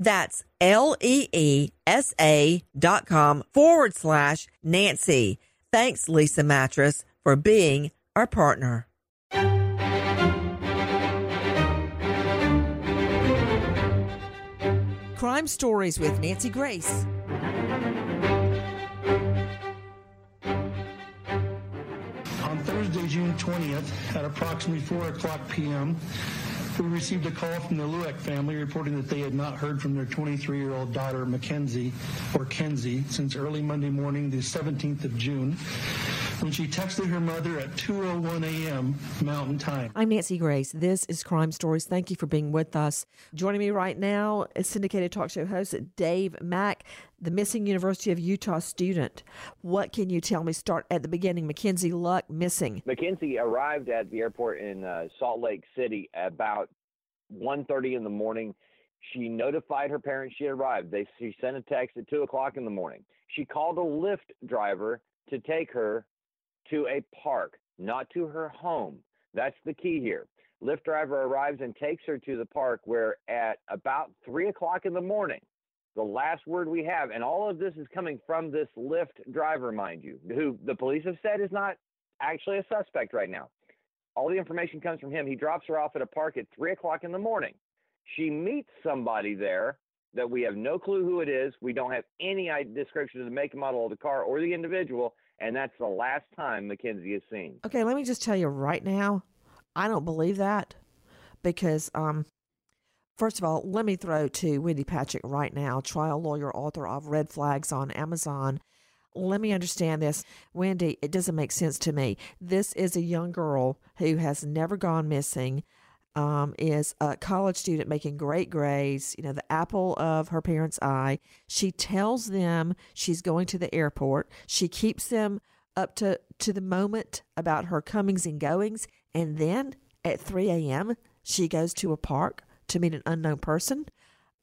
That's L-E-E-S-A dot com forward slash Nancy. Thanks, Leesa Mattress, for being our partner. Crime Stories with Nancy Grace. On Thursday, June 20th, at approximately 4 o'clock p.m., we received a call from the Lueck family reporting that they had not heard from their 23-year-old daughter, Mackenzie, or Kenzie, since early Monday morning, the 17th of June, when she texted her mother at 2.01 a.m. Mountain Time. I'm Nancy Grace. This is Crime Stories. Thank you for being with us. Joining me right now is syndicated talk show host Dave Mack, the missing University of Utah student. What can you tell me? Start at the beginning. Mackenzie Lueck missing. Mackenzie arrived at the airport in uh, Salt Lake City about 1.30 in the morning. She notified her parents she arrived. They she sent a text at two o'clock in the morning. She called a Lyft driver to take her to a park, not to her home. That's the key here. Lyft driver arrives and takes her to the park where at about three o'clock in the morning, the last word we have, and all of this is coming from this Lyft driver, mind you, who the police have said is not actually a suspect right now. All the information comes from him. He drops her off at a park at three o'clock in the morning. She meets somebody there that we have no clue who it is. We don't have any description of the make and model of the car or the individual, and that's the last time Mackenzie is seen. Okay, let me just tell you right now, I don't believe that because, um, first of all, let me throw to Wendy Patrick right now, trial lawyer, author of Red Flags on Amazon. Let me understand this. Wendy, it doesn't make sense to me. This is a young girl who has never gone missing um, is a college student making great grades, you know, the apple of her parents' eye. She tells them she's going to the airport. She keeps them up to, to the moment about her comings and goings. And then at 3 a.m., she goes to a park to meet an unknown person.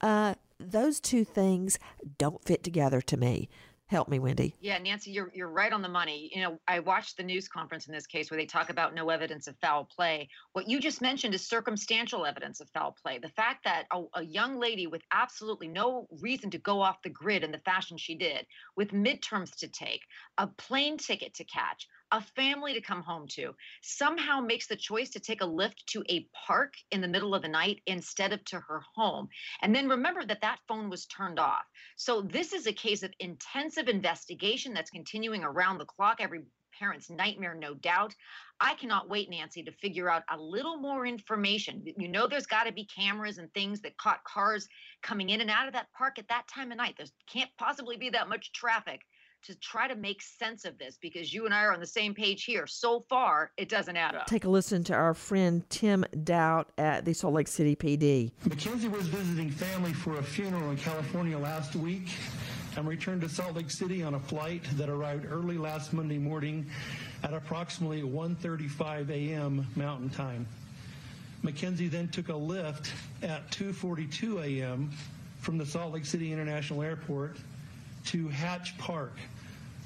Uh, those two things don't fit together to me. Help me, Wendy. Yeah, Nancy, you're you're right on the money. You know, I watched the news conference in this case where they talk about no evidence of foul play. What you just mentioned is circumstantial evidence of foul play. The fact that a, a young lady with absolutely no reason to go off the grid in the fashion she did, with midterms to take, a plane ticket to catch, a family to come home to, somehow makes the choice to take a Lyft to a park in the middle of the night instead of to her home. And then remember that that phone was turned off. So this is a case of intensive investigation that's continuing around the clock. Every parent's nightmare, no doubt. I cannot wait, Nancy, to figure out a little more information. You know, there's got to be cameras and things that caught cars coming in and out of that park at that time of night. There can't possibly be that much traffic to try to make sense of this because you and I are on the same page here. So far, it doesn't add up. Take a listen to our friend Tim Doubt at the Salt Lake City PD. Mackenzie was visiting family for a funeral in California last week and returned to Salt Lake City on a flight that arrived early last Monday morning at approximately 1:35 a.m. Mountain Time. Mackenzie then took a Lyft at 2:42 a.m. from the Salt Lake City International Airport to Hatch Park,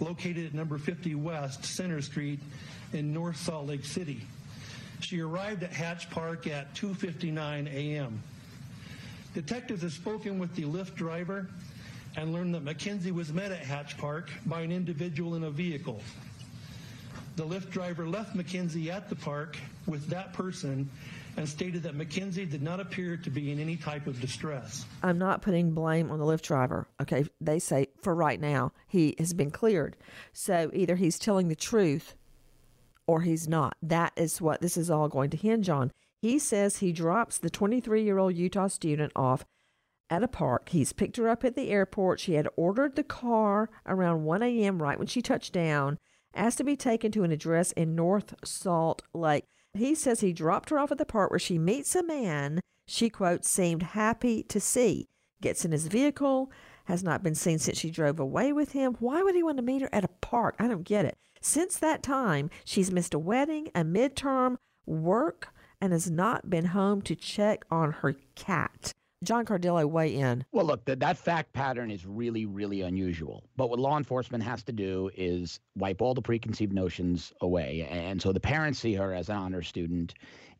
located at number 50 West Center Street in North Salt Lake City. She arrived at Hatch Park at 2:59 a.m. Detectives have spoken with the Lyft driver and learned that Mackenzie was met at Hatch Park by an individual in a vehicle. The Lyft driver left Mackenzie at the park with that person and stated that McKenzie did not appear to be in any type of distress. I'm not putting blame on the Lyft driver. Okay, they say for right now he has been cleared. So either he's telling the truth or he's not. That is what this is all going to hinge on. He says he drops the 23 year old Utah student off at a park. He's picked her up at the airport. She had ordered the car around 1 a.m. right when she touched down, asked to be taken to an address in North Salt Lake. He says he dropped her off at the park where she meets a man she, quote, seemed happy to see. Gets in his vehicle, has not been seen since she drove away with him. Why would he want to meet her at a park? I don't get it. Since that time, she's missed a wedding, a midterm, work, and has not been home to check on her cat. John Cardillo, weigh in. Well, look, that, that fact pattern is really, really unusual. But what law enforcement has to do is wipe all the preconceived notions away. And so the parents see her as an honor student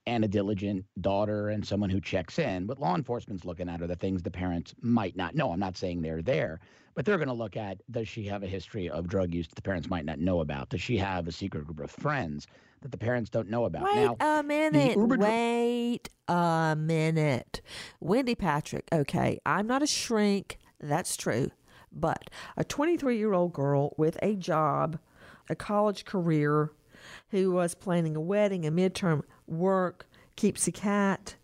and a diligent daughter and someone who checks in. What law enforcement's looking at are the things the parents might not know. I'm not saying they're there, but they're going to look at does she have a history of drug use that the parents might not know about? Does she have a secret group of friends that the parents don't know about. Wait now, a minute. Wait a minute. Wendy Patrick, okay, I'm not a shrink. That's true. But a 23 year old girl with a job, a college career, who was planning a wedding, a midterm work, keeps a cat,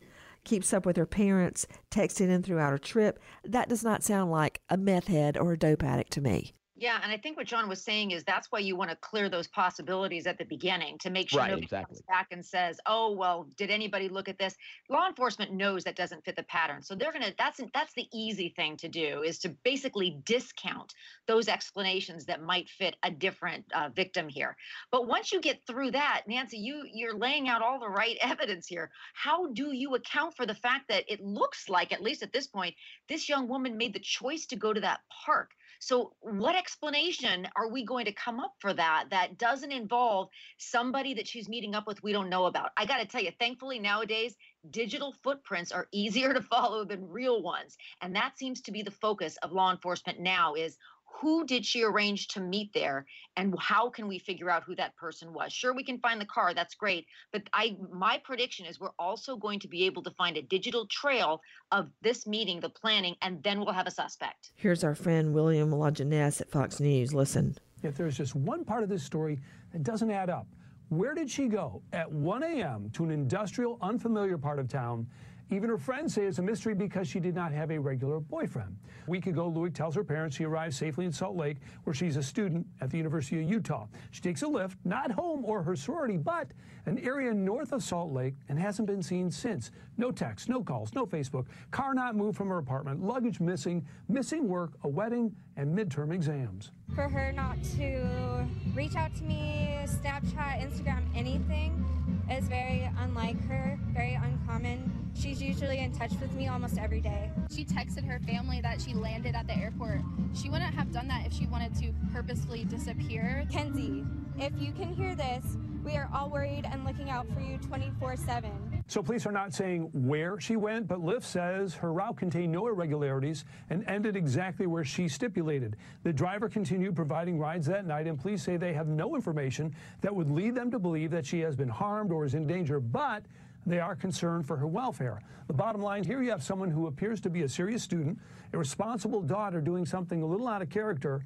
keeps up with her parents, texting in throughout her trip. That does not sound like a meth head or a dope addict to me. Yeah, and I think what John was saying is that's why you want to clear those possibilities at the beginning to make sure right, nobody exactly. comes back and says, "Oh, well, did anybody look at this?" Law enforcement knows that doesn't fit the pattern, so they're gonna. That's that's the easy thing to do is to basically discount those explanations that might fit a different uh, victim here. But once you get through that, Nancy, you you're laying out all the right evidence here. How do you account for the fact that it looks like, at least at this point, this young woman made the choice to go to that park? So, what explanation are we going to come up for that that doesn't involve somebody that she's meeting up with we don't know about? I got to tell you, thankfully, nowadays, digital footprints are easier to follow than real ones. And that seems to be the focus of law enforcement now is who did she arrange to meet there and how can we figure out who that person was sure we can find the car that's great but i my prediction is we're also going to be able to find a digital trail of this meeting the planning and then we'll have a suspect Here's our friend William Lajeunesse at Fox News. Listen. If there's just one part of this story that doesn't add up, where did she go at 1 a.m. to an industrial, unfamiliar part of town? Even her friends say it's a mystery because she did not have a regular boyfriend. A week ago, Lueck tells her parents she arrived safely in Salt Lake, where she's a student at the University of Utah. She takes a Lyft, not home or her sorority, but an area north of Salt Lake, and hasn't been seen since. No texts, no calls, no Facebook. Car not moved from her apartment, luggage missing, missing work, a wedding, and midterm exams. For her not to reach out to me, Snapchat, Instagram, anything is very unlike her, very uncommon. She's usually in touch with me almost every day. She texted her family that she landed at the airport. She wouldn't have done that if she wanted to purposefully disappear. Kenzie, if you can hear this, we are all worried and looking out for you 24 7. So police are not saying where she went, but Lyft says her route contained no irregularities and ended exactly where she stipulated. The driver continued providing rides that night, and police say they have no information that would lead them to believe that she has been harmed or is in danger, but they are concerned for her welfare. The bottom line here you have someone who appears to be a serious student, a responsible daughter doing something a little out of character.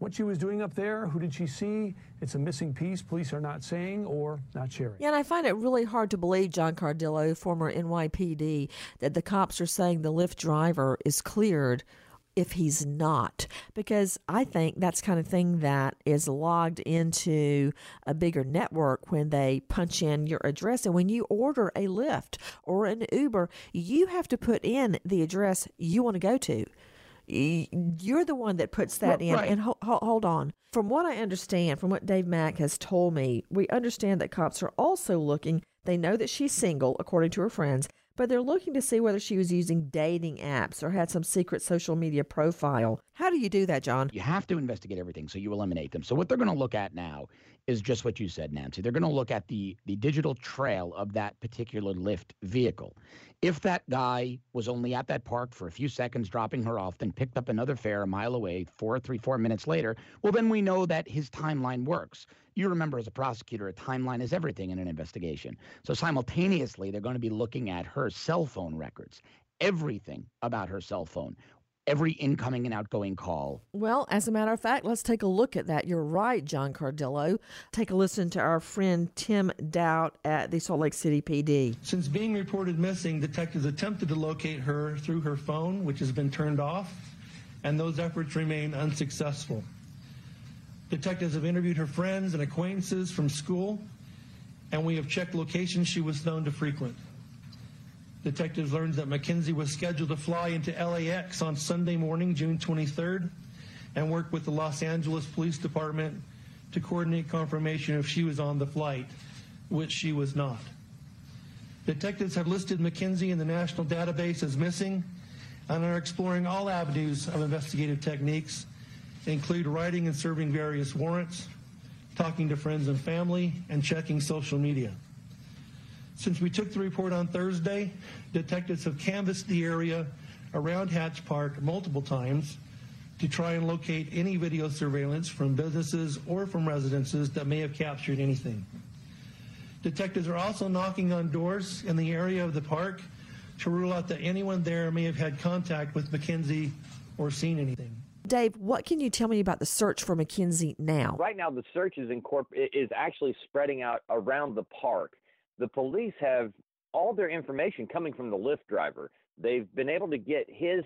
What she was doing up there, who did she see? It's a missing piece. Police are not saying or not sharing. Yeah, and I find it really hard to believe, John Cardillo, former NYPD, that the cops are saying the Lyft driver is cleared if he's not. Because I think that's kind of thing that is logged into a bigger network when they punch in your address. And when you order a Lyft or an Uber, you have to put in the address you want to go to you're the one that puts that in. Right. And ho- ho- hold on. From what I understand, from what Dave Mack has told me, we understand that cops are also looking. They know that she's single, according to her friends, but they're looking to see whether she was using dating apps or had some secret social media profile. How do you do that, John? You have to investigate everything, so you eliminate them. So what they're going to look at now is just what you said, Nancy. They're going to look at the the digital trail of that particular Lyft vehicle, If that guy was only at that park for a few seconds, dropping her off, then picked up another fare a mile away, four, three, four minutes later, well, then we know that his timeline works. You remember, as a prosecutor, a timeline is everything in an investigation. So simultaneously, they're going to be looking at her cell phone records, everything about her cell phone every incoming and outgoing call. Well, as a matter of fact, let's take a look at that. You're right, John Cardillo. Take a listen to our friend Tim Doubt at the Salt Lake City PD. Since being reported missing, detectives attempted to locate her through her phone, which has been turned off, and those efforts remain unsuccessful. Detectives have interviewed her friends and acquaintances from school, and we have checked locations she was known to frequent. Detectives learned that McKenzie was scheduled to fly into LAX on Sunday morning, June 23rd, and work with the Los Angeles Police Department to coordinate confirmation if she was on the flight, which she was not. Detectives have listed McKenzie in the national database as missing and are exploring all avenues of investigative techniques, include writing and serving various warrants, talking to friends and family, and checking social media. Since we took the report on Thursday, detectives have canvassed the area around Hatch Park multiple times to try and locate any video surveillance from businesses or from residences that may have captured anything. Detectives are also knocking on doors in the area of the park to rule out that anyone there may have had contact with McKenzie or seen anything. Dave, what can you tell me about the search for McKenzie now? Right now, the search is, incorpor- is actually spreading out around the park the police have all their information coming from the Lyft driver. They've been able to get his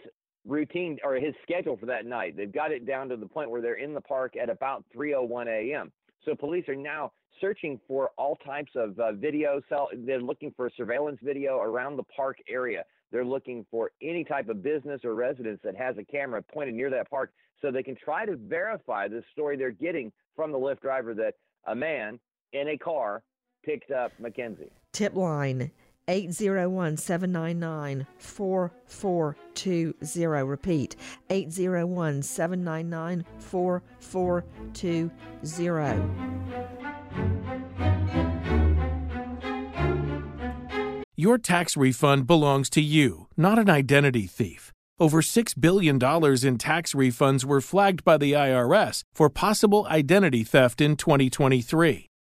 routine or his schedule for that night. They've got it down to the point where they're in the park at about 3:01 a.m. So police are now searching for all types of uh, video. They're looking for surveillance video around the park area. They're looking for any type of business or residence that has a camera pointed near that park, so they can try to verify the story they're getting from the Lyft driver that a man in a car picked up Mackenzie. Tip line 801 799 4420. Repeat 801 799 4420. Your tax refund belongs to you, not an identity thief. Over $6 billion in tax refunds were flagged by the IRS for possible identity theft in 2023.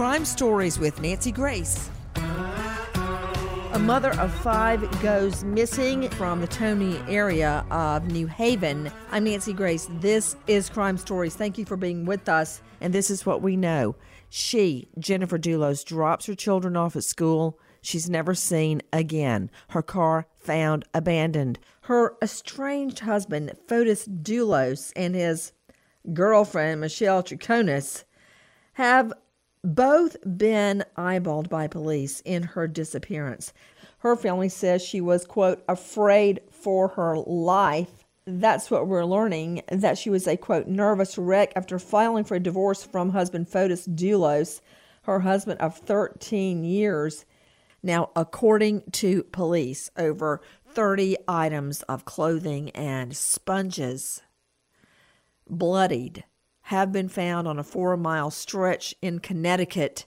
Crime Stories with Nancy Grace. A mother of five goes missing from the Tony area of New Canaan. I'm Nancy Grace. This is Crime Stories. Thank you for being with us. And this is what we know. She, Jennifer Dulos, drops her children off at school. She's never seen again. Her car found abandoned. Her estranged husband, Fotis Dulos, and his girlfriend, Michelle Troconis, have both been eyeballed by police in her disappearance. Her family says she was, quote, afraid for her life. That's what we're learning, that she was a, quote, nervous wreck after filing for a divorce from husband Fotis Dulos, her husband of 13 years. Now, according to police, over 30 items of clothing and sponges, bloodied, have been found on a four mile stretch in Connecticut.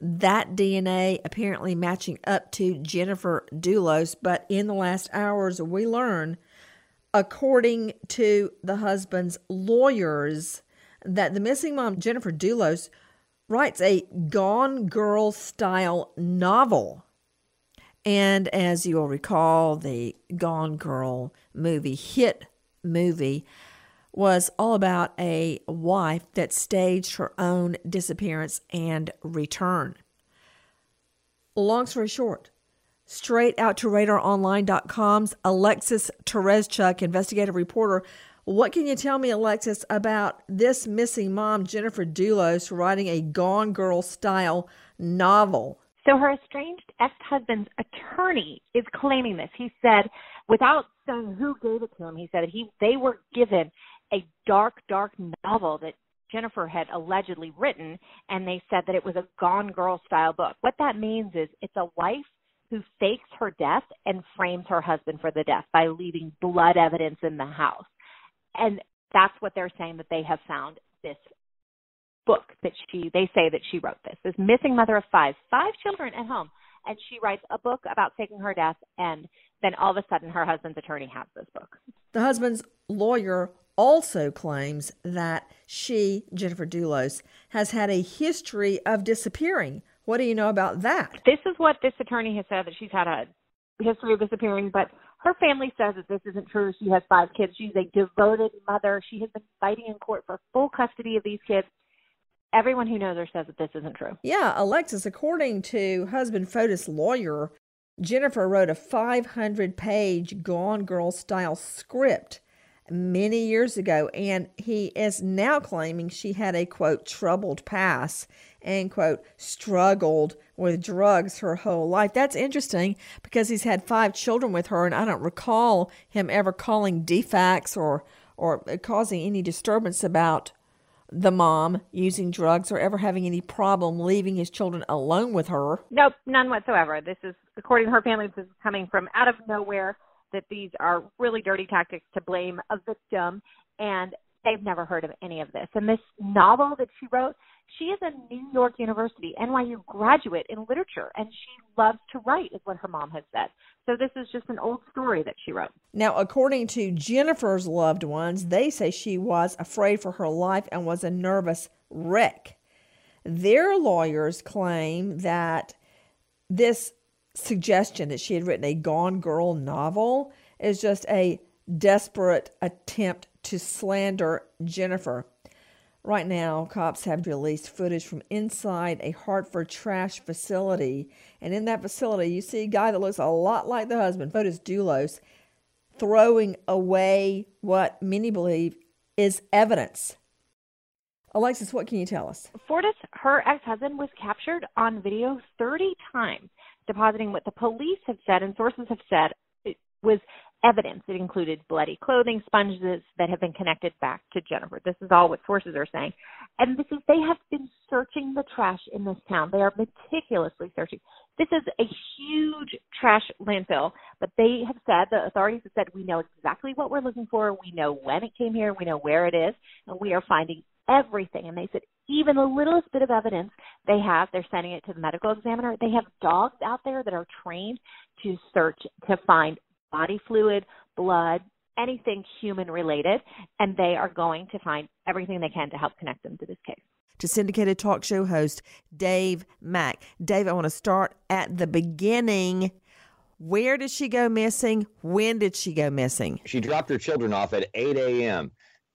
That DNA apparently matching up to Jennifer Dulos, but in the last hours, we learn, according to the husband's lawyers, that the missing mom, Jennifer Dulos, writes a Gone Girl style novel. And as you'll recall, the Gone Girl movie, hit movie, was all about a wife that staged her own disappearance and return. Long story short, straight out to radaronline.com's Alexis Tereszcuk, investigative reporter, what can you tell me, Alexis, about this missing mom, Jennifer Dulos, writing a Gone Girl style novel? So her estranged ex-husband's attorney is claiming this. He said, without saying who gave it to him, he said he they were given a dark, dark novel that Jennifer had allegedly written, and they said that it was a Gone Girl style book. What that means is it's a wife who fakes her death and frames her husband for the death by leaving blood evidence in the house and that's what they're saying that they have found this book that she they say that she wrote this this missing mother of five five children at home and she writes a book about faking her death and then all of a sudden her husband's attorney has this book the husband's lawyer also claims that she jennifer dulos has had a history of disappearing what do you know about that this is what this attorney has said that she's had a history of disappearing but her family says that this isn't true. She has five kids. She's a devoted mother. She has been fighting in court for full custody of these kids. Everyone who knows her says that this isn't true. Yeah, Alexis, according to husband Fotis lawyer, Jennifer wrote a 500 page Gone Girl style script many years ago, and he is now claiming she had a quote, troubled past and quote, struggled with drugs her whole life. That's interesting because he's had five children with her, and I don't recall him ever calling defects or, or causing any disturbance about the mom using drugs or ever having any problem leaving his children alone with her. Nope, none whatsoever. This is, according to her family, this is coming from out of nowhere that these are really dirty tactics to blame a victim and they've never heard of any of this. And this novel that she wrote, she is a New York University, NYU graduate in literature, and she loves to write, is what her mom has said. So this is just an old story that she wrote. Now, according to Jennifer's loved ones, they say she was afraid for her life and was a nervous wreck. Their lawyers claim that this suggestion that she had written a Gone Girl novel is just a desperate attempt to slander Jennifer. Right now, cops have released footage from inside a Hartford trash facility. And in that facility, you see a guy that looks a lot like the husband, Fotis Dulos, throwing away what many believe is evidence. Alexis, what can you tell us? Fotis, her ex husband, was captured on video 30 times depositing what the police have said and sources have said it was evidence. It included bloody clothing, sponges that have been connected back to Jennifer. This is all what sources are saying. And this is they have been searching the trash in this town. They are meticulously searching. This is a huge trash landfill, but they have said the authorities have said we know exactly what we're looking for. We know when it came here. We know where it is, and we are finding everything. And they said even the littlest bit of evidence they have, they're sending it to the medical examiner. They have dogs out there that are trained to search to find body fluid, blood, anything human related, and they are going to find everything they can to help connect them to this case. To syndicated talk show host Dave Mack. Dave, I want to start at the beginning. Where did she go missing? When did she go missing? She dropped her children off at 8 a.m.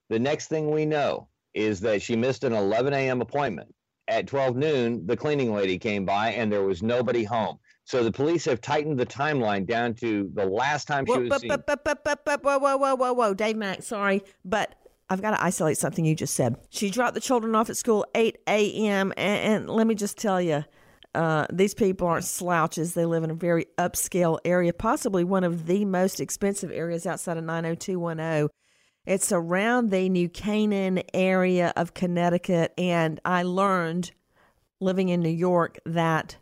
The next thing we know is that she missed an 11 a.m. appointment. At 12 noon, the cleaning lady came by and there was nobody home. So the police have tightened the timeline down to the last time she whoa, was seen. Whoa, whoa, whoa, whoa, whoa, Dave Mack, sorry, but I've got to isolate something you just said. She dropped the children off at school 8 a.m. And, and let me just tell you, uh, these people aren't slouches. They live in a very upscale area, possibly one of the most expensive areas outside of 90210. It's around the New Canaan area of Connecticut. And I learned living in New York that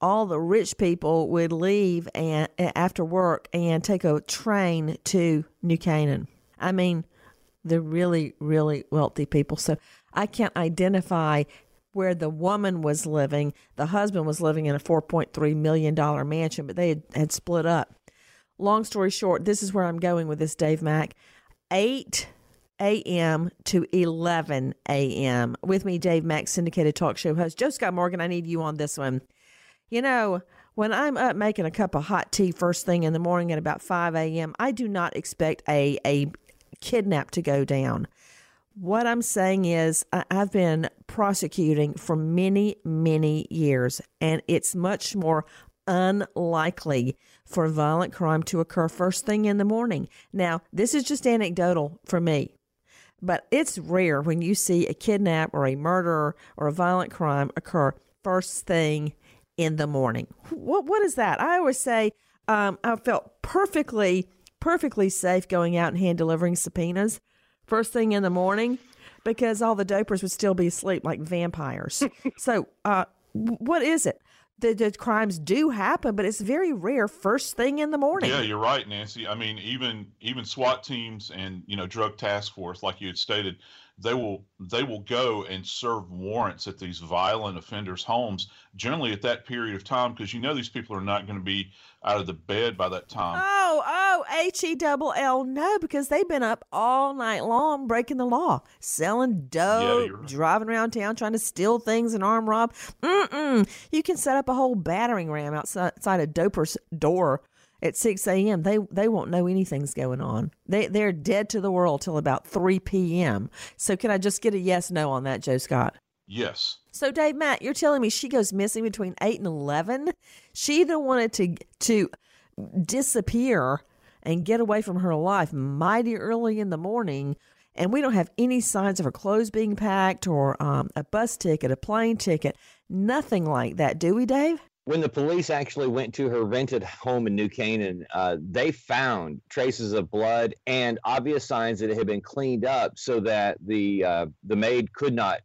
all the rich people would leave and eh, after work and take a train to New Canaan. I mean, the really, really wealthy people. So I can't identify where the woman was living. The husband was living in a $4.3 million mansion, but they had, had split up. Long story short, this is where I'm going with this, Dave Mack. 8 a.m. to 11 a.m. With me, Dave Mack, syndicated talk show host. Joe Scott Morgan, I need you on this one. You know, when I'm up making a cup of hot tea first thing in the morning at about 5 a.m., I do not expect a, a kidnap to go down. What I'm saying is, I've been prosecuting for many, many years, and it's much more unlikely for violent crime to occur first thing in the morning. Now, this is just anecdotal for me, but it's rare when you see a kidnap or a murder or a violent crime occur first thing in the morning. What what is that? I always say um, I felt perfectly perfectly safe going out and hand delivering subpoenas first thing in the morning because all the dopers would still be asleep like vampires. so, uh, what is it? The, the, crimes do happen, but it's very rare first thing in the morning. Yeah, you're right, Nancy. I mean, even even SWAT teams and you know drug task force, like you had stated, they will they will go and serve warrants at these violent offenders' homes generally at that period of time because you know these people are not going to be out of the bed by that time. Oh, oh, H E double L no, because they've been up all night long breaking the law, selling dope, yeah, right. driving around town trying to steal things and arm rob. Mm-mm. You can set up a whole battering ram outside, outside a doper's door at 6 a.m. They they won't know anything's going on. They they're dead to the world till about 3 p.m. So can I just get a yes no on that, Joe Scott? Yes. So Dave Matt, you're telling me she goes missing between 8 and 11? She either wanted to to disappear and get away from her life mighty early in the morning and we don't have any signs of her clothes being packed or um, a bus ticket, a plane ticket, nothing like that, do we, Dave? When the police actually went to her rented home in New Canaan, uh, they found traces of blood and obvious signs that it had been cleaned up so that the uh, the maid could not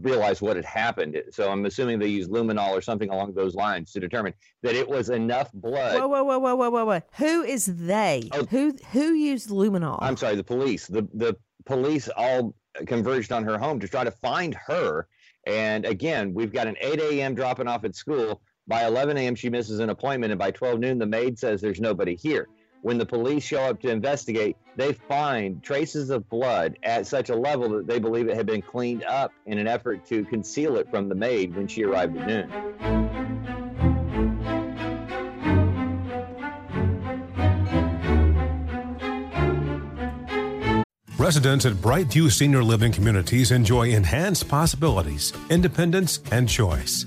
realize what had happened. So I'm assuming they used luminol or something along those lines to determine that it was enough blood. Whoa, whoa, whoa, whoa, whoa, whoa, whoa! Who is they? Oh, who who used luminol? I'm sorry, the police. The the police all converged on her home to try to find her. And again, we've got an 8 a.m. dropping off at school by 11 a.m., she misses an appointment, and by 12 noon, the maid says there's nobody here. When the police show up to investigate, they find traces of blood at such a level that they believe it had been cleaned up in an effort to conceal it from the maid when she arrived at noon. Residents at Brightview Senior Living Communities enjoy enhanced possibilities, independence, and choice.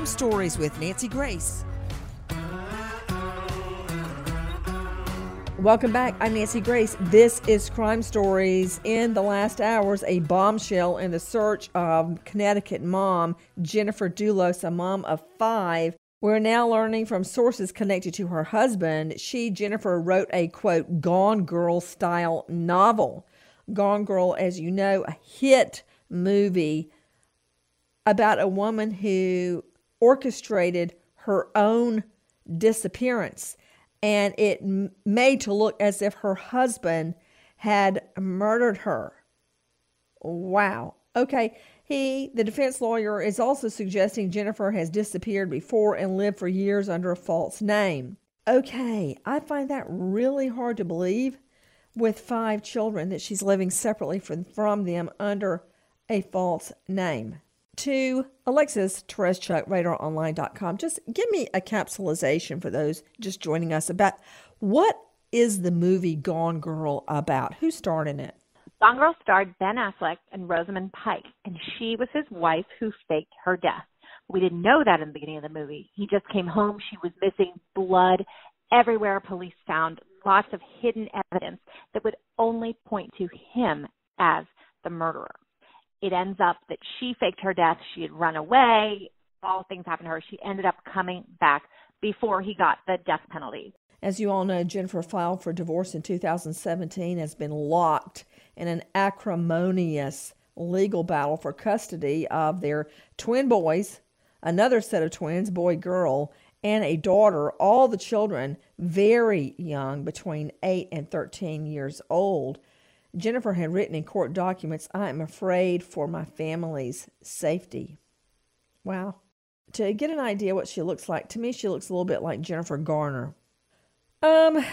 Crime Stories with Nancy Grace. Welcome back. I'm Nancy Grace. This is Crime Stories. In the last hours, a bombshell in the search of Connecticut mom Jennifer Dulos, a mom of five. We're now learning from sources connected to her husband. She, Jennifer, wrote a quote, Gone Girl style novel. Gone Girl, as you know, a hit movie about a woman who orchestrated her own disappearance and it made to look as if her husband had murdered her. Wow. Okay. He, the defense lawyer, is also suggesting Jennifer has disappeared before and lived for years under a false name. Okay, I find that really hard to believe with five children that she's living separately from, from them under a false name. To Alexis Tereszcuk, radaronline.com, just give me a capsulization for those just joining us about what is the movie Gone Girl about? Who starred in it? Gone Girl starred Ben Affleck and Rosamund Pike, and she was his wife who faked her death. We didn't know that in the beginning of the movie. He just came home. She was missing blood everywhere. Police found lots of hidden evidence that would only point to him as the murderer. It ends up that she faked her death. She had run away. All things happened to her. She ended up coming back before he got the death penalty. As you all know, Jennifer filed for divorce in 2017, has been locked in an acrimonious legal battle for custody of their twin boys, another set of twins, boy, girl, and a daughter, all the children very young, between 8 and 13 years old. Jennifer had written in court documents, I am afraid for my family's safety. Wow. To get an idea what she looks like, to me, she looks a little bit like Jennifer Garner. Um,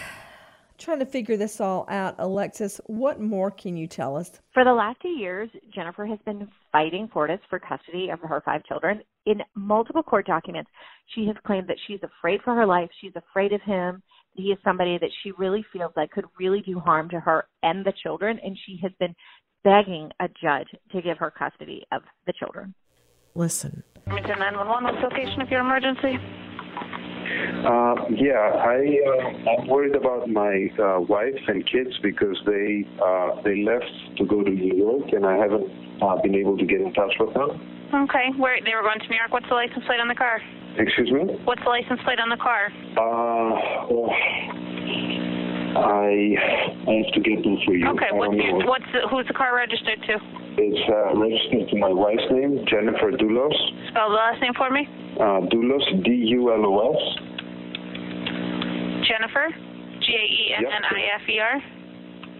trying to figure this all out, Alexis, what more can you tell us? For the last two years, Jennifer has been fighting Fotis for custody of her five children. In multiple court documents, she has claimed that she's afraid for her life, she's afraid of him, he is somebody that she really feels like could really do harm to her and the children, and she has been begging a judge to give her custody of the children. Listen. Farmington 911, what's the location of your emergency? Uh, yeah, I uh, I'm worried about my uh, wife and kids because they uh, they left to go to New York and I haven't uh, been able to get in touch with them. Okay, where they were going to New York. What's the license plate on the car? Excuse me. What's the license plate on the car? Uh, well, I I have to get them for you. Okay, what's know. what's the, who's the car registered to? It's uh, registered to my wife's name, Jennifer Dulos. Spell the last name for me. Uh, Dulos, D U L O S. Jennifer, G A E N N I F E R.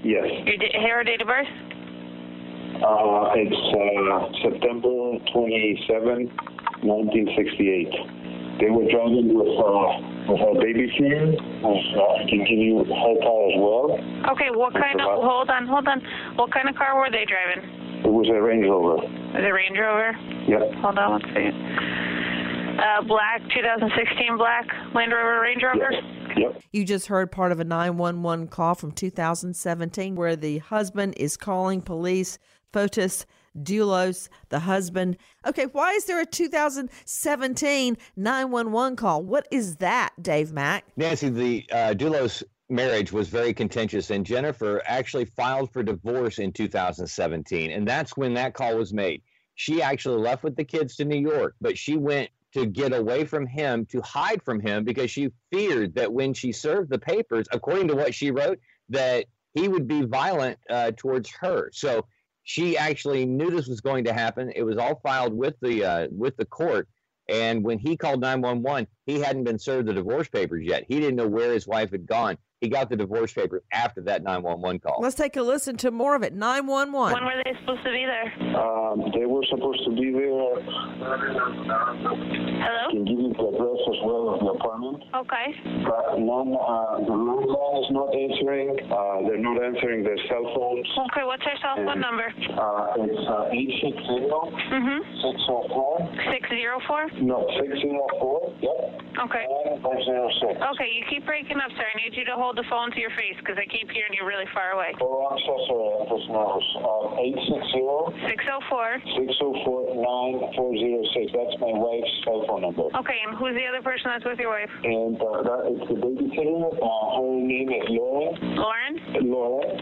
Yes. Your or date of birth? Uh, it's uh, September 27, 1968. They were driving with uh, with our baby team. Uh, I can give you her car as well. Okay, what kind of? Hold on, hold on. What kind of car were they driving? It was a Range Rover. Was it Range Rover? Yep. Hold on, let's see. Uh, black, 2016 black Land Rover Range Rover. Yep. You just heard part of a 911 call from 2017 where the husband is calling police. Fotis Dulos, the husband. Okay, why is there a 2017 911 call? What is that, Dave Mack? Nancy, the uh, Dulos marriage was very contentious, and Jennifer actually filed for divorce in 2017, and that's when that call was made. She actually left with the kids to New York, but she went to get away from him, to hide from him, because she feared that when she served the papers, according to what she wrote, that he would be violent uh, towards her. So she actually knew this was going to happen. It was all filed with the uh, with the court. And when he called 911, he hadn't been served the divorce papers yet. He didn't know where his wife had gone. He got the divorce papers after that 911 call. Let's take a listen to more of it. 911. When were they supposed to be there? Um, they were supposed to be there. Hello? I can give you the address as well of the apartment. Okay. But none, uh, the landline is not answering. Uh, they're not answering their cell phones. Okay, what's her cell phone And- number? Uh, it's uh, 860 Mm-hmm. 604. 604? No, 604. Yep. Okay. 506. Okay, you keep breaking up, sir. I need you to hold the phone to your face because I keep hearing you really far away. Oh, I'm so sorry. This knows. Uh, 860 604. 604 9406. That's my wife's cell phone number. Okay, and who's the other person that's with your wife? And uh, that is the babysitter. Uh, her name is Lauren. Lauren? Lauren.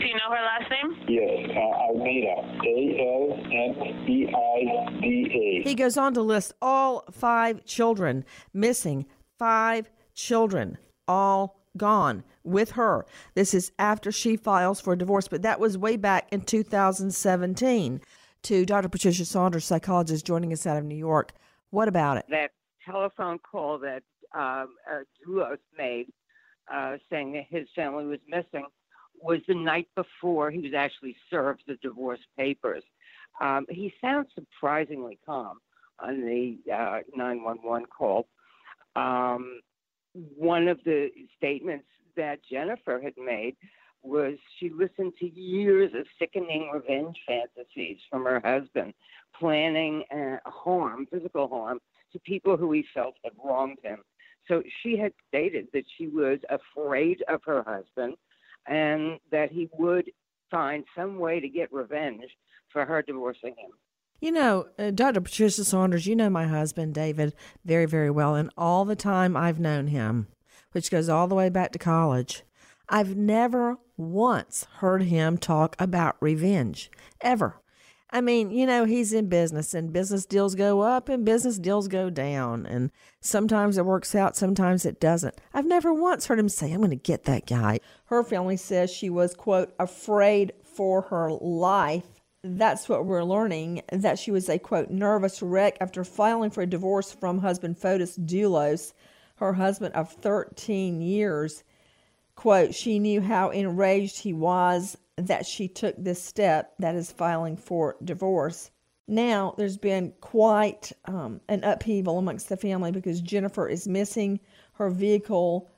Do you know her last name? Yes, uh, Almeida. A L M E I D A. He goes on to list all five children missing, five children, all gone with her. This is after she files for divorce, but that was way back in 2017. To Dr. Patricia Saunders, psychologist joining us out of New York. What about it? that telephone call that um, uh, made, uh, saying that his family was missing, was the night before he was actually served the divorce papers. Um, he sounds surprisingly calm on the uh, 911 call. Um, one of the statements that Jennifer had made was she listened to years of sickening revenge fantasies from her husband, planning uh, harm, physical harm, to people who he felt had wronged him. So she had stated that she was afraid of her husband and that he would find some way to get revenge for her divorcing him. You know, uh, Dr. Patricia Saunders, you know my husband, David, very, very well. And all the time I've known him, which goes all the way back to college, I've never once heard him talk about revenge, ever. I mean, you know, he's in business and business deals go up and business deals go down. And sometimes it works out, sometimes it doesn't. I've never once heard him say, I'm going to get that guy. Her family says she was, quote, afraid for her life. That's what we're learning, that she was a, quote, nervous wreck after filing for a divorce from husband Fotis Dulos, her husband of 13 years. Quote, she knew how enraged he was that she took this step, that is filing for divorce. Now, there's been quite um, an upheaval amongst the family because Jennifer is missing her vehicle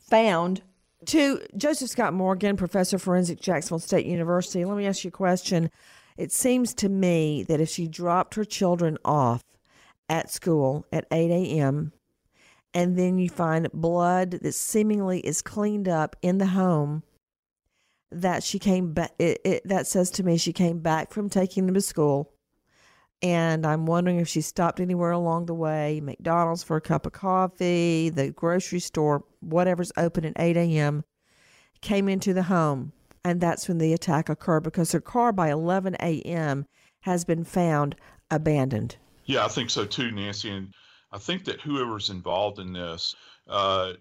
found. To Joseph Scott Morgan, professor of forensic, Jacksonville State University, let me ask you a question. It seems to me that if she dropped her children off at school at 8 a.m., and then you find blood that seemingly is cleaned up in the home, that she came back. It, it, that says to me she came back from taking them to school, and I'm wondering if she stopped anywhere along the way, McDonald's for a cup of coffee, the grocery store, whatever's open at 8 a.m., came into the home, and that's when the attack occurred because her car by 11 a.m. has been found abandoned. Yeah, I think so too, Nancy, and I think that whoever's involved in this, uh,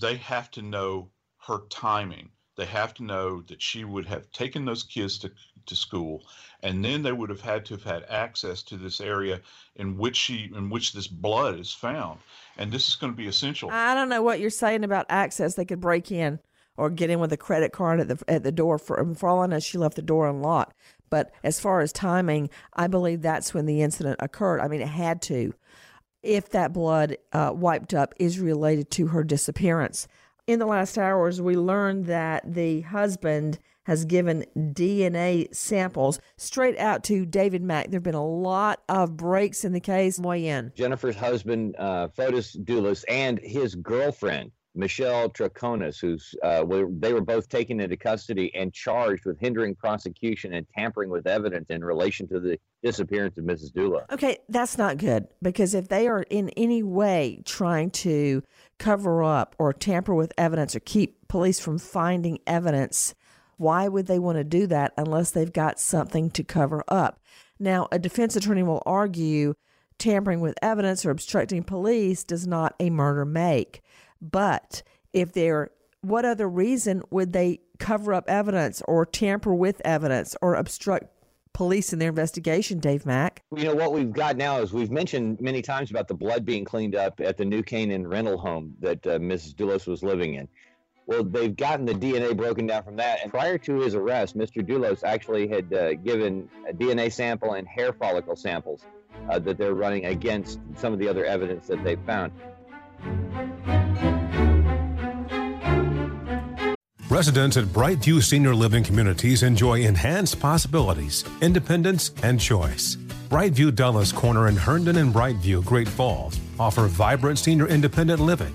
they have to know her timing they have to know that she would have taken those kids to, to school, and then they would have had to have had access to this area in which she in which this blood is found. And this is going to be essential. I don't know what you're saying about access. They could break in or get in with a credit card at the at the door. For for all I know, she left the door unlocked. But as far as timing, I believe that's when the incident occurred. I mean, it had to. If that blood uh, wiped up is related to her disappearance in the last hours, we learned that the husband has given DNA samples straight out to David Mack. There have been a lot of breaks in the case. In. Jennifer's husband, uh, Fotis Dulos, and his girlfriend, Michelle Troconis, who's uh, were, they were both taken into custody and charged with hindering prosecution and tampering with evidence in relation to the disappearance of Mrs. Dulos. Okay, that's not good because if they are in any way trying to cover up or tamper with evidence or keep police from finding evidence, why would they want to do that unless they've got something to cover up? Now, a defense attorney will argue tampering with evidence or obstructing police does not a murder make. But if they're, what other reason would they cover up evidence or tamper with evidence or obstruct police in their investigation, Dave Mack? You know, what we've got now is we've mentioned many times about the blood being cleaned up at the New Canaan rental home that uh, Mrs. Dulos was living in. Well, they've gotten the DNA broken down from that. And prior to his arrest, Mr. Dulos actually had uh, given a DNA sample and hair follicle samples uh, that they're running against some of the other evidence that they found. Residents at Brightview Senior Living Communities enjoy enhanced possibilities, independence, and choice. Brightview Dulles Corner in Herndon and Brightview, Great Falls offer vibrant senior independent living,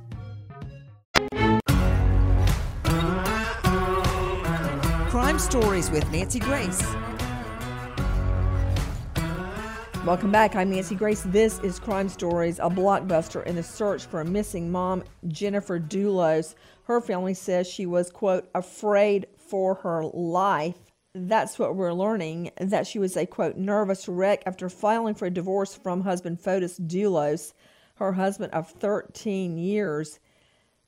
Stories with Nancy Grace. Welcome back. I'm Nancy Grace. This is Crime Stories, a blockbuster in the search for a missing mom, Jennifer Dulos. Her family says she was, quote, afraid for her life. That's what we're learning, that she was a, quote, nervous wreck after filing for a divorce from husband Fotis Dulos, her husband of 13 years.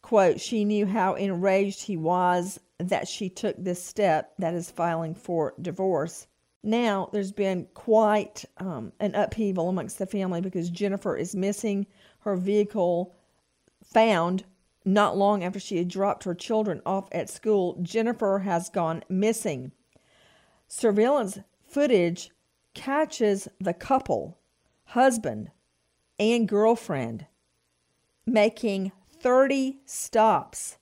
Quote, she knew how enraged he was that she took this step, that is, filing for divorce. Now, there's been quite um, an upheaval amongst the family because Jennifer is missing. Her vehicle found not long after she had dropped her children off at school. Jennifer has gone missing. Surveillance footage catches the couple, husband and girlfriend, making 30 stops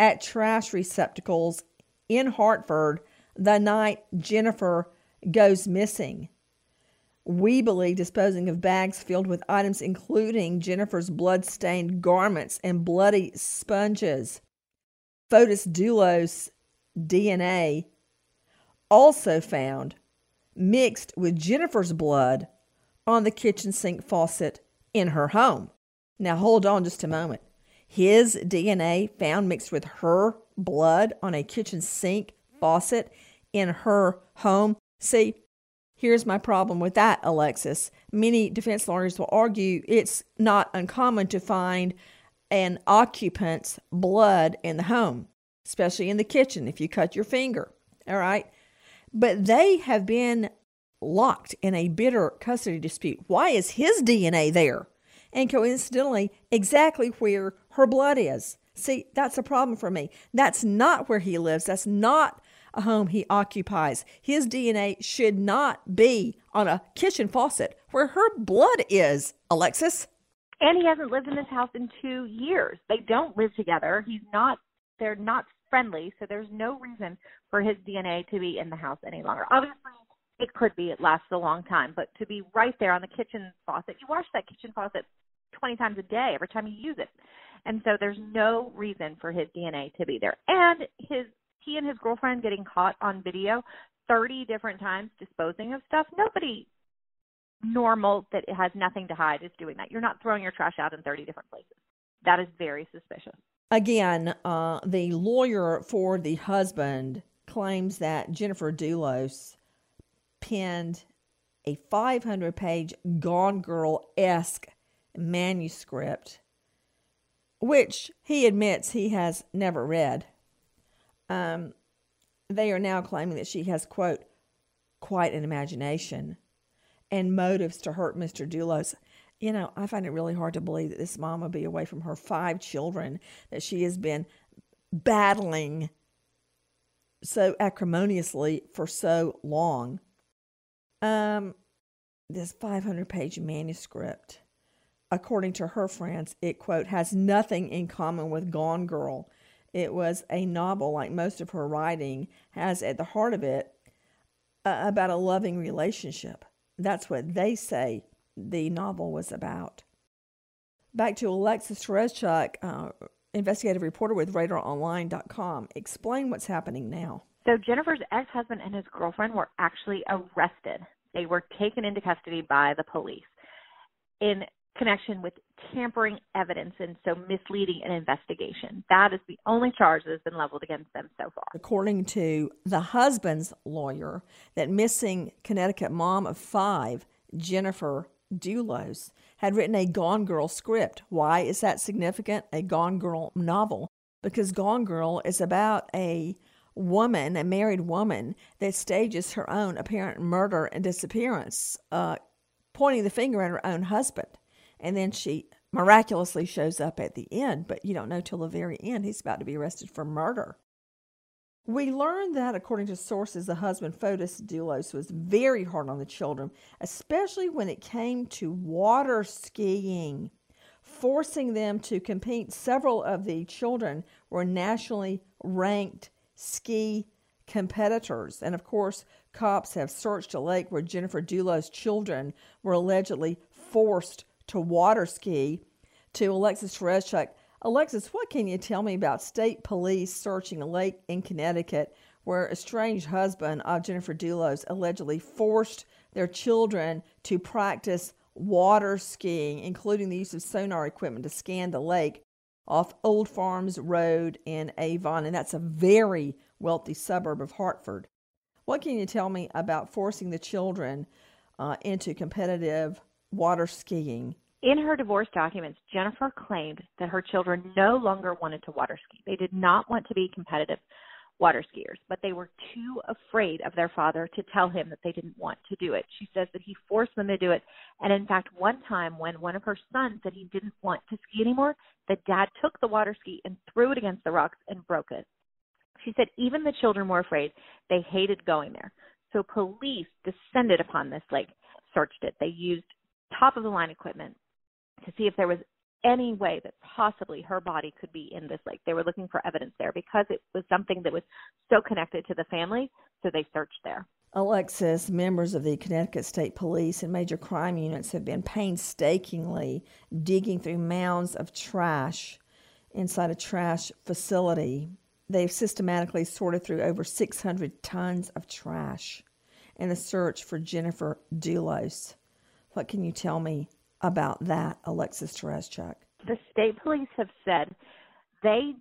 at trash receptacles in Hartford the night Jennifer goes missing. We believe disposing of bags filled with items including Jennifer's blood stained garments and bloody sponges. Fotis Dulos DNA also found mixed with Jennifer's blood on the kitchen sink faucet in her home. Now, hold on just a moment. His DNA found mixed with her blood on a kitchen sink faucet in her home. See, here's my problem with that, Alexis. Many defense lawyers will argue it's not uncommon to find an occupant's blood in the home, especially in the kitchen if you cut your finger. All right. But they have been locked in a bitter custody dispute. Why is his DNA there? And coincidentally, exactly where her blood is. See, that's a problem for me. That's not where he lives. That's not a home he occupies. His DNA should not be on a kitchen faucet where her blood is, Alexis. And he hasn't lived in this house in two years. They don't live together. He's not, they're not friendly, so there's no reason for his DNA to be in the house any longer. Obviously, it could be, it lasts a long time, but to be right there on the kitchen faucet, you wash that kitchen faucet 20 times a day every time you use it. And so there's no reason for his DNA to be there. And his he and his girlfriend getting caught on video 30 different times disposing of stuff. Nobody normal that has nothing to hide is doing that. You're not throwing your trash out in 30 different places. That is very suspicious. Again, uh, the lawyer for the husband claims that Jennifer Dulos penned a 500 page Gone Girl esque manuscript, which he admits he has never read. Um, they are now claiming that she has, quote, quite an imagination and motives to hurt Mr. Dulos. You know, I find it really hard to believe that this mom would be away from her five children that she has been battling so acrimoniously for so long. Um, this 500 page manuscript according to her friends, it, quote, has nothing in common with Gone Girl. It was a novel, like most of her writing, has at the heart of it uh, about a loving relationship. That's what they say the novel was about. Back to Alexis Tereszcuk, uh, investigative reporter with RadarOnline.com. Explain what's happening now. So Jennifer's ex-husband and his girlfriend were actually arrested. They were taken into custody by the police. In connection with tampering evidence and so misleading an investigation. That is the only charge that has been leveled against them so far. According to the husband's lawyer, that missing Connecticut mom of five, Jennifer Dulos, had written a Gone Girl script. Why is that significant? A Gone Girl novel. Because Gone Girl is about a woman, a married woman, that stages her own apparent murder and disappearance, uh, pointing the finger at her own husband and then she miraculously shows up at the end, but you don't know till the very end he's about to be arrested for murder. We learned that, according to sources, the husband, Fotis Dulos, was very hard on the children, especially when it came to water skiing, forcing them to compete. Several of the children were nationally ranked ski competitors. And of course, cops have searched a lake where Jennifer Dulos' children were allegedly forced to water ski to Alexis Tereszcuk. Alexis, what can you tell me about state police searching a lake in Connecticut where a estranged husband of Jennifer Dulos allegedly forced their children to practice water skiing, including the use of sonar equipment to scan the lake off Old Farms Road in Avon, and that's a very wealthy suburb of Hartford. What can you tell me about forcing the children uh, into competitive water skiing? In her divorce documents, Jennifer claimed that her children no longer wanted to water ski. They did not want to be competitive water skiers, but they were too afraid of their father to tell him that they didn't want to do it. She says that he forced them to do it. And in fact, one time when one of her sons said he didn't want to ski anymore, the dad took the water ski and threw it against the rocks and broke it. She said even the children were afraid. They hated going there. So police descended upon this lake, searched it. They used top of the line equipment to see if there was any way that possibly her body could be in this lake. They were looking for evidence there because it was something that was so connected to the family, so they searched there. Alexis, members of the Connecticut State Police and major crime units have been painstakingly digging through mounds of trash inside a trash facility. They've systematically sorted through over 600 tons of trash in the search for Jennifer Dulos. What can you tell me about that, Alexis Tereszcuk? The state police have said they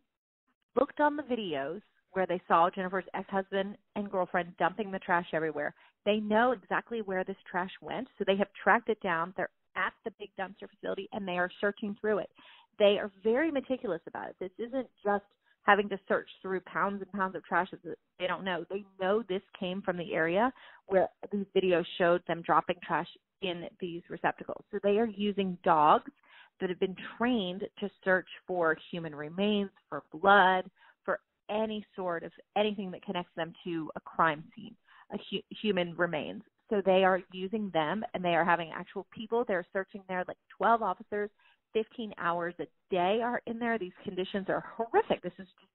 looked on the videos where they saw Jennifer's ex husband and girlfriend dumping the trash everywhere. They know exactly where this trash went, so they have tracked it down. They're at the big dumpster facility and they are searching through it. They are very meticulous about it. This isn't just having to search through pounds and pounds of trash that they don't know. They know this came from the area where these videos showed them dropping trash in these receptacles. So they are using dogs that have been trained to search for human remains, for blood, for any sort of anything that connects them to a crime scene, a hu- human remains. So they are using them and they are having actual people. They're searching there, like 12 officers, 15 hours a day are in there. These conditions are horrific. This is just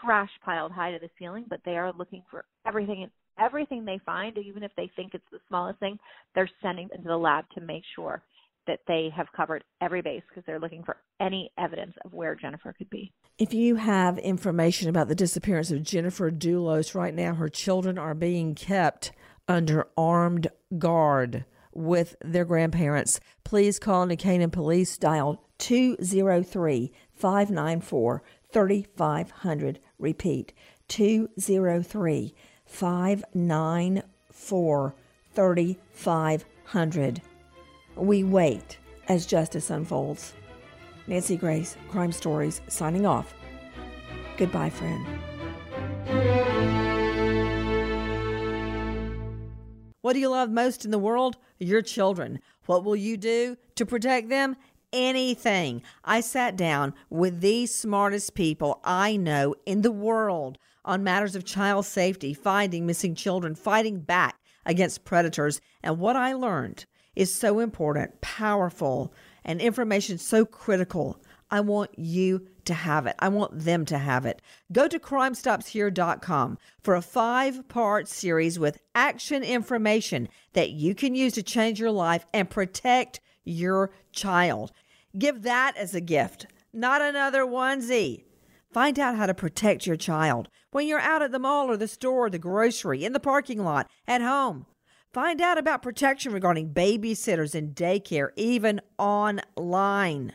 trash piled high to the ceiling, but they are looking for everything and everything they find, even if they think it's the smallest thing, they're sending into the lab to make sure that they have covered every base because they're looking for any evidence of where Jennifer could be. If you have information about the disappearance of Jennifer Dulos right now, her children are being kept under armed guard with their grandparents. Please call New Canaan Police, dial 203 594 3500. Repeat 203 594 3500. We wait as justice unfolds. Nancy Grace, Crime Stories, signing off. Goodbye, friend. What do you love most in the world? Your children. What will you do to protect them? Anything. I sat down with the smartest people I know in the world on matters of child safety, finding missing children, fighting back against predators. And what I learned is so important, powerful, and information so critical. I want you to have it. I want them to have it. Go to crimestopshere.com for a five part series with action information that you can use to change your life and protect your child. Give that as a gift, not another onesie. Find out how to protect your child when you're out at the mall or the store, the grocery, in the parking lot, at home. Find out about protection regarding babysitters and daycare, even online.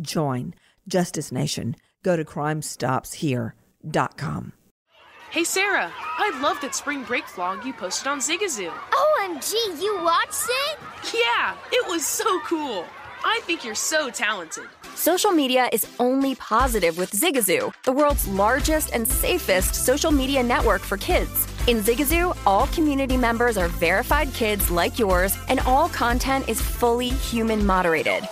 Join Justice Nation. Go to crimestopshere.com. Hey Sarah, I love that spring break vlog you posted on Zigazoo. OMG, you watched it? Yeah, it was so cool. I think you're so talented. Social media is only positive with Zigazoo, the world's largest and safest social media network for kids. In Zigazoo, all community members are verified kids like yours, and all content is fully human moderated.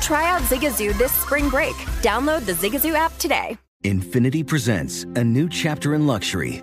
Try out Zigazoo this spring break. Download the Zigazoo app today. Infiniti presents a new chapter in luxury,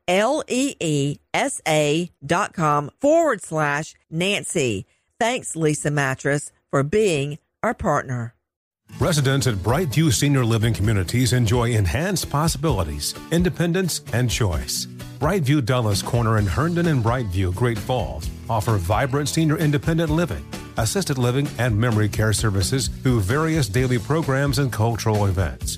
L E E S A dot com forward slash Nancy. Thanks, Leesa Mattress, for being our partner. Residents at Brightview Senior Living Communities enjoy enhanced possibilities, independence, and choice. Brightview Dulles Corner in Herndon and Brightview, Great Falls offer vibrant senior independent living, assisted living, and memory care services through various daily programs and cultural events.